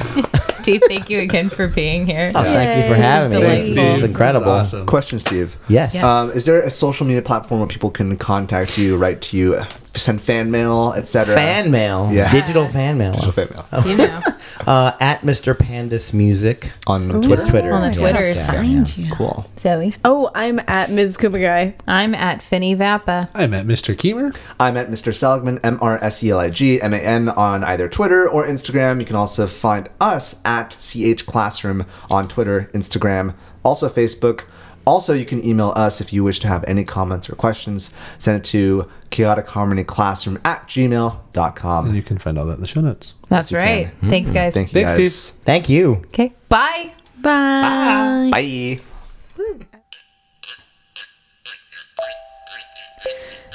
Steve, thank you again for being here. Oh, thank you for Yay, having me. it's This is incredible. Awesome. Question, Steve. Yes. Yes. Um, is there a social media platform where people can contact you, write to you, send fan mail, etc.? Fan mail. Yeah. Digital fan mail. Social fan mail. You know, Uh, at Mr. Pandis Music. on Ooh. Twitter. Twitter. On the Yeah. Twitters. Yeah. Find you. Cool. Zoe. Oh, I'm at Ms. Kumagai. I'm at Finny Vappa. I met Mr. Keemer. I'm at Mr. Seligman, M R S E L I G M A N, on either Twitter or Instagram. You can also find us at CH Classroom on Twitter, Instagram, also Facebook. Also, you can email us if you wish to have any comments or questions. Send it to chaoticharmonyclassroom at gmail.com. And you can find all that in the show notes. That's you right. can. Thanks, mm-hmm. guys. Thank you Thanks, guys. Steve. Thank you. Okay. Bye. Bye. Bye.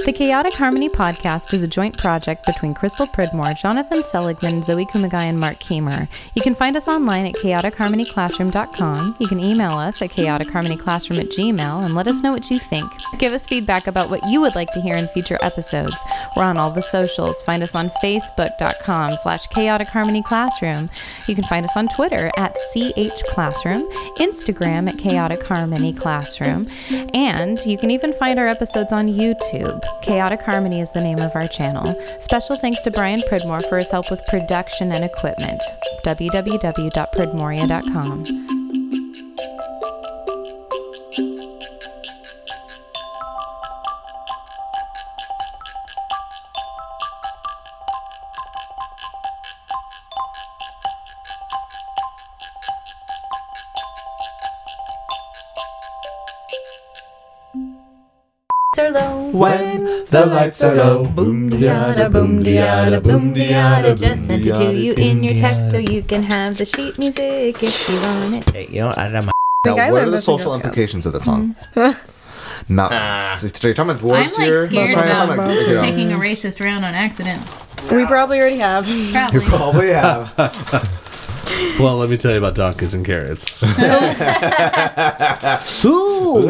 The Chaotic Harmony podcast is a joint project between Crystal Pridmore, Jonathan Seligman, Zoe Kumagai, and Mark Keemer. You can find us online at chaoticharmonyclassroom.com. You can email us at chaoticharmonyclassroom at gmail and let us know what you think. Give us feedback about what you would like to hear in future episodes. We're on all the socials. Find us on facebook.com slash chaotic harmony classroom. You can find us on Twitter at CH Classroom, Instagram at chaotic harmony classroom, and you can even find our episodes on YouTube. Chaotic Harmony is the name of our channel. Special thanks to Brian Pridmore for his help with production and equipment. www.pridmoria.com. When the lights are low. Boom diada, boom diada, boom diada. Just sent it to you in your text so you can have the sheet music if you want it. Hey, you know, I, I'm, Now, I what are the social implications of that song? Not. Ah. so you're talking about I'm like here? scared Trying to talk about making a racist round on accident. We probably already have. You Probably. probably have. Well, let me tell you about donkeys and carrots. Ooh.